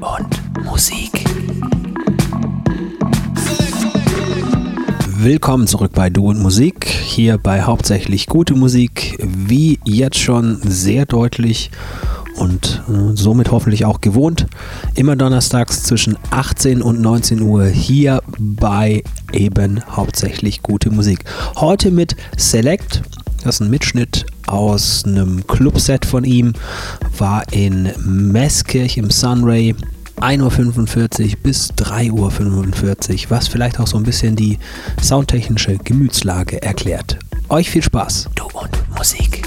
und Musik. Willkommen zurück bei Du und Musik, hier bei hauptsächlich gute Musik, wie jetzt schon sehr deutlich und äh, somit hoffentlich auch gewohnt. Immer donnerstags zwischen 18 und 19 Uhr hier bei eben hauptsächlich gute Musik. Heute mit Select, das ist ein Mitschnitt aus einem Clubset von ihm, war in Meßkirch im Sunray 1.45 Uhr bis 3.45 Uhr, was vielleicht auch so ein bisschen die soundtechnische Gemütslage erklärt. Euch viel Spaß. Du und Musik.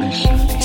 machine.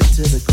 to the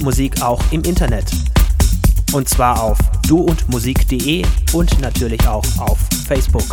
Musik auch im Internet. Und zwar auf duundmusik.de und natürlich auch auf Facebook.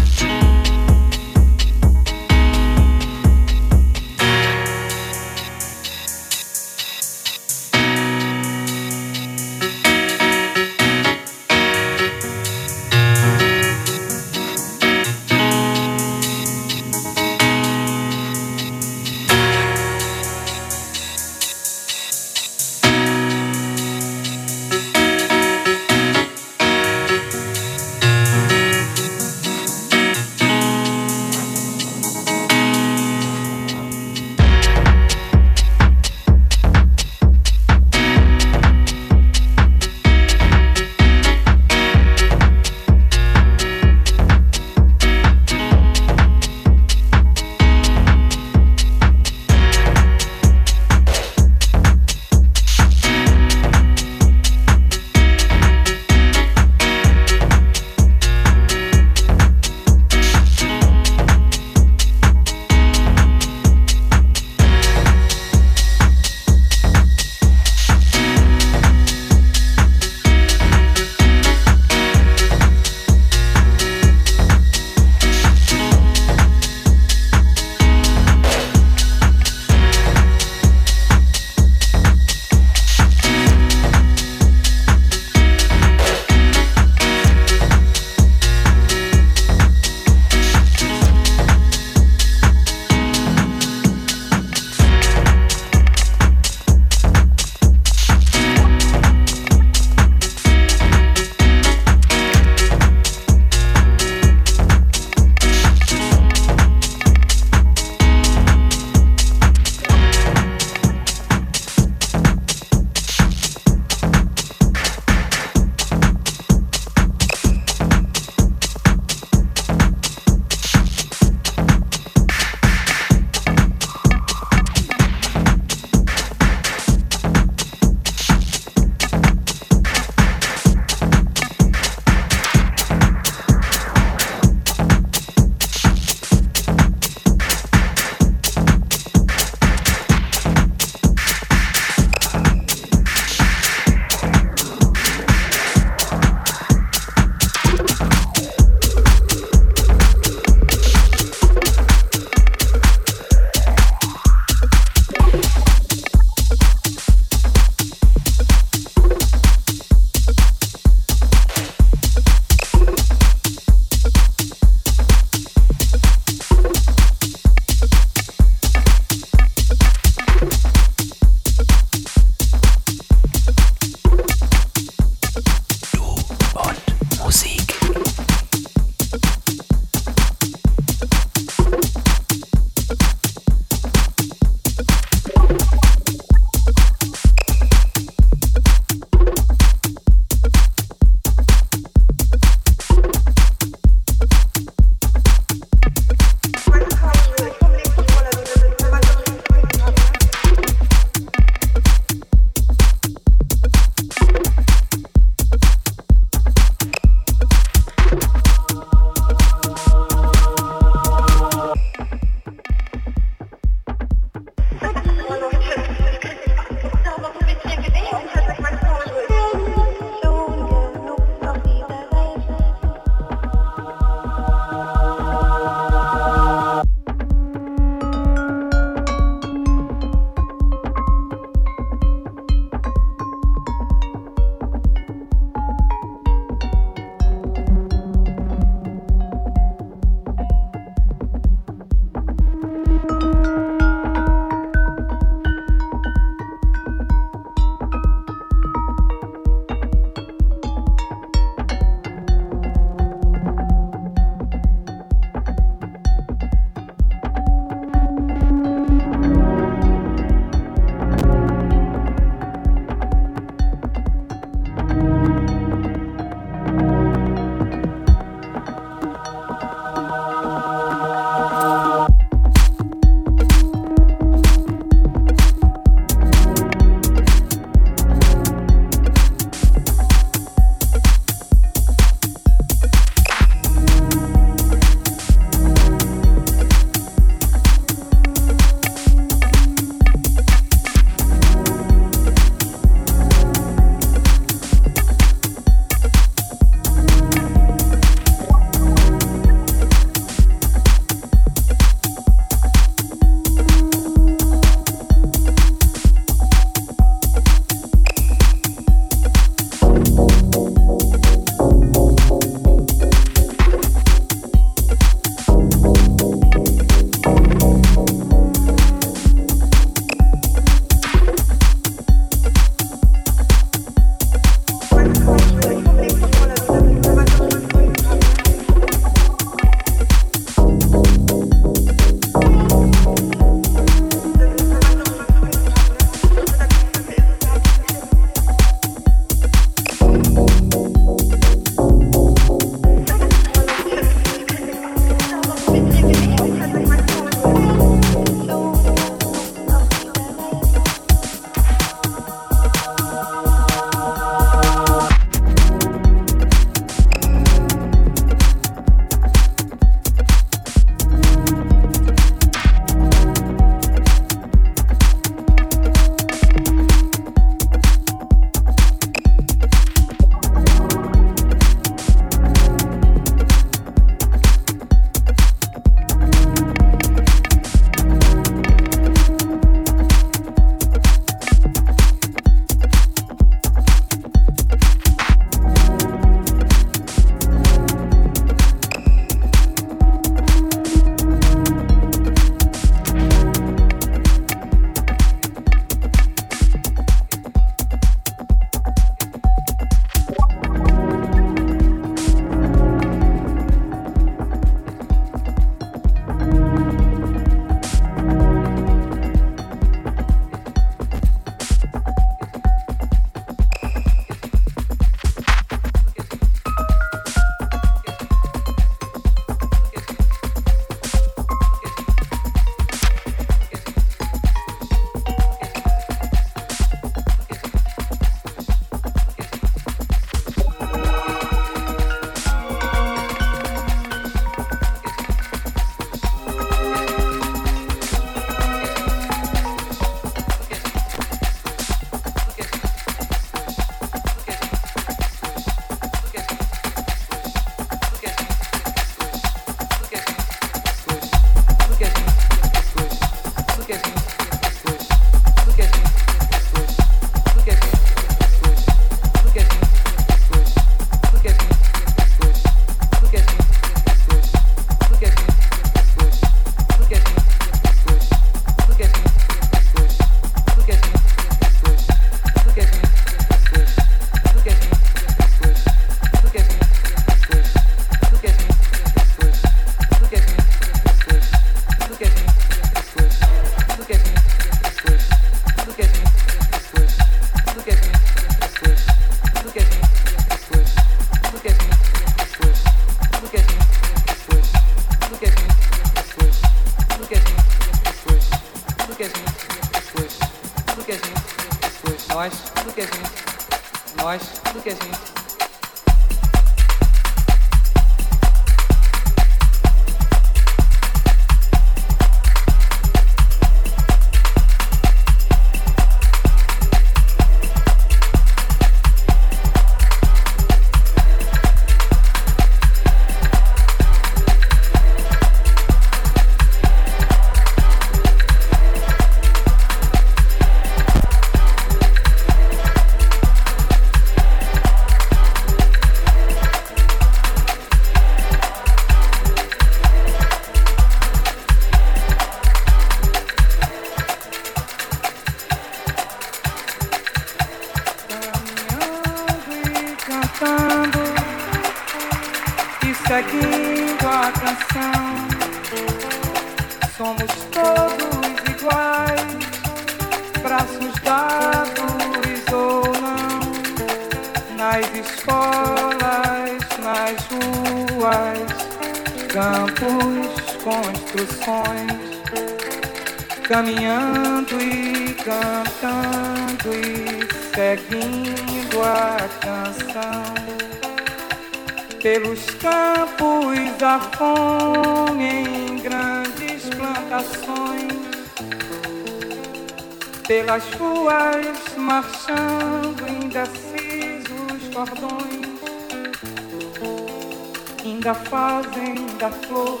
da flor,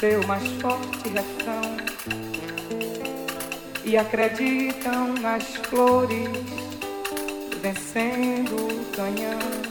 seu mais forte refrão. E acreditam nas flores, vencendo o canhão.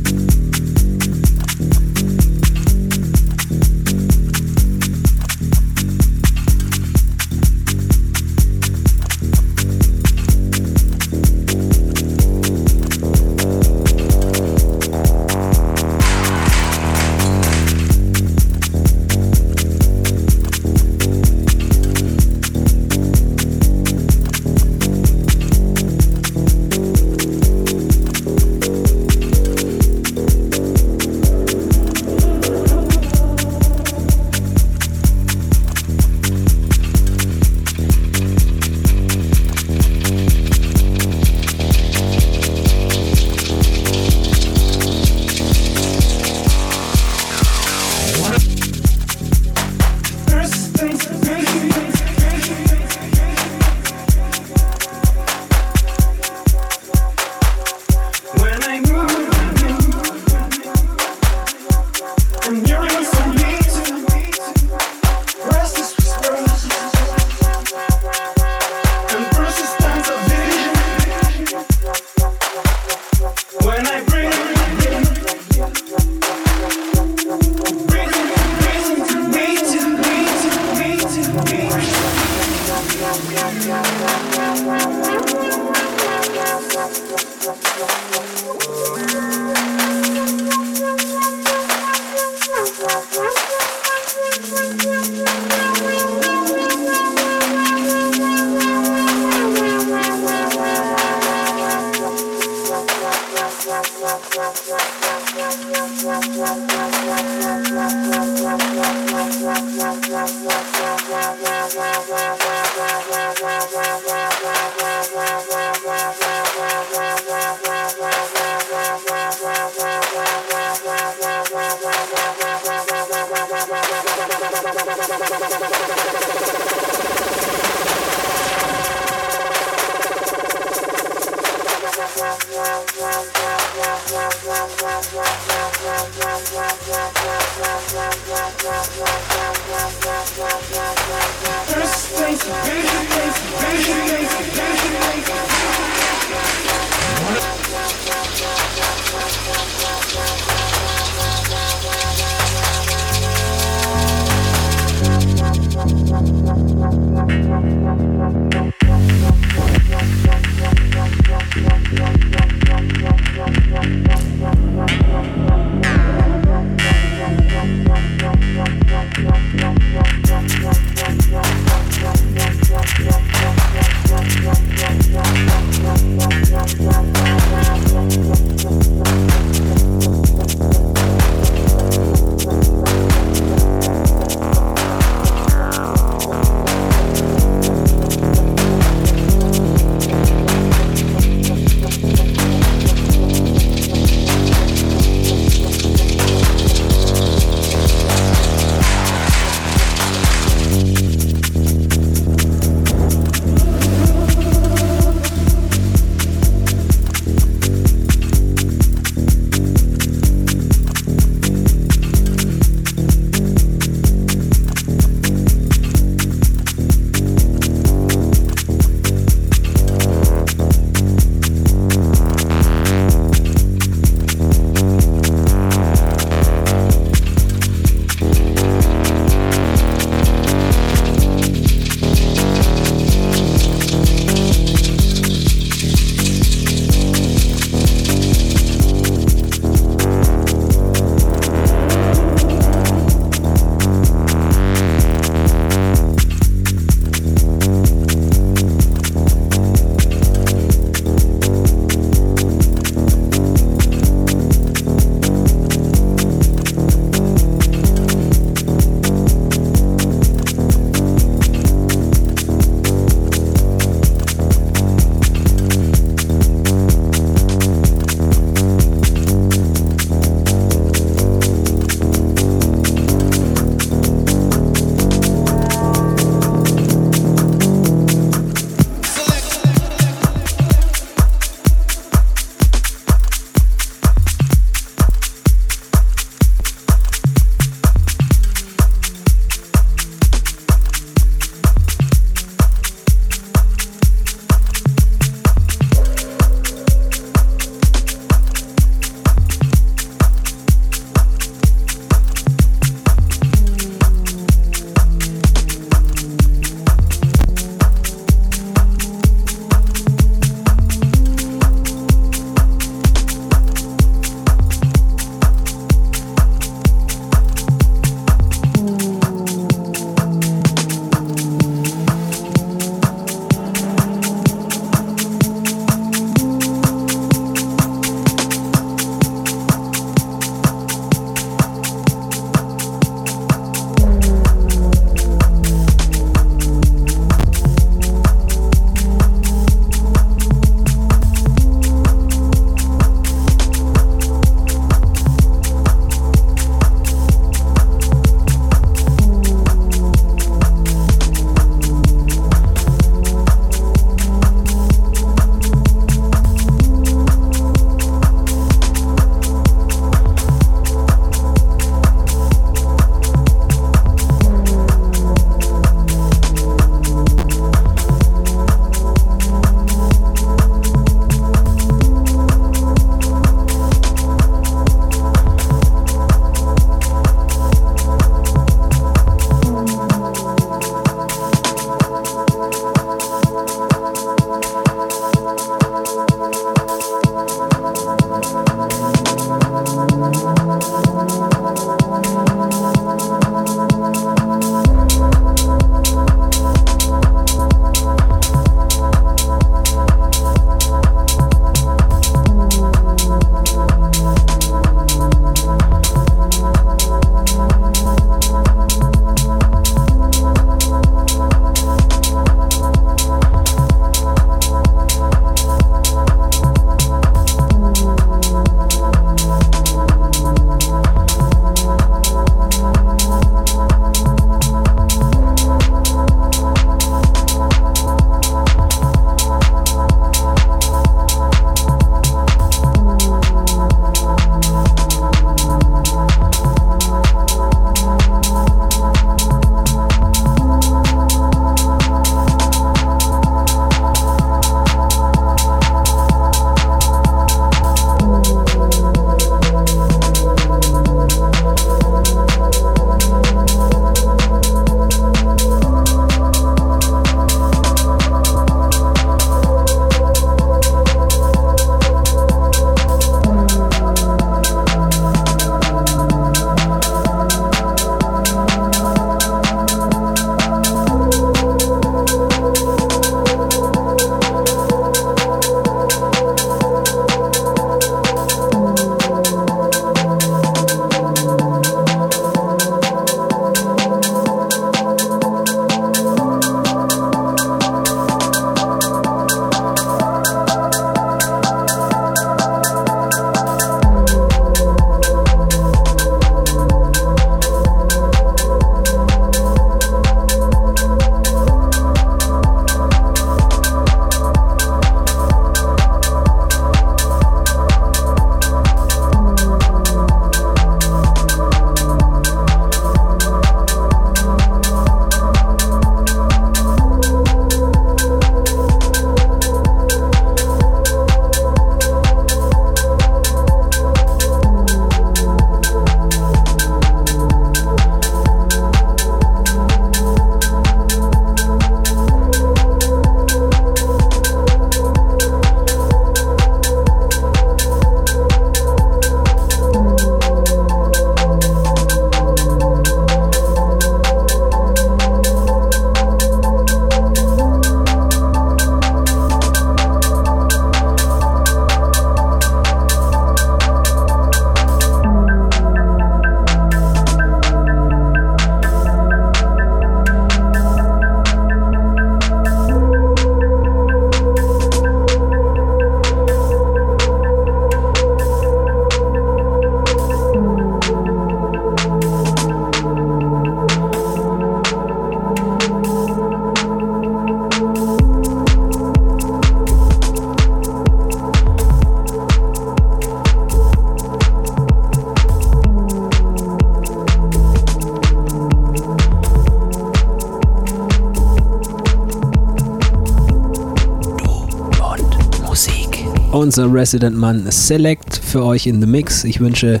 Resident Mann Select für euch in the Mix. Ich wünsche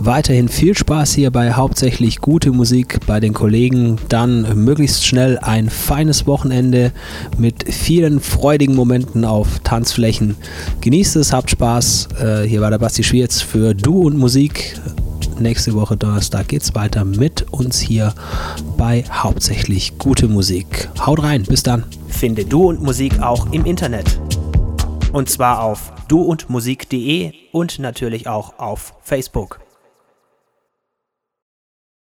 weiterhin viel Spaß hier bei hauptsächlich gute Musik bei den Kollegen. Dann möglichst schnell ein feines Wochenende mit vielen freudigen Momenten auf Tanzflächen. Genießt es, habt Spaß. Äh, hier war der Basti Schwierz für Du und Musik. Nächste Woche Donnerstag geht's weiter mit uns hier bei hauptsächlich gute Musik. Haut rein, bis dann. Finde Du und Musik auch im Internet. Und zwar auf duundmusik.de und natürlich auch auf Facebook.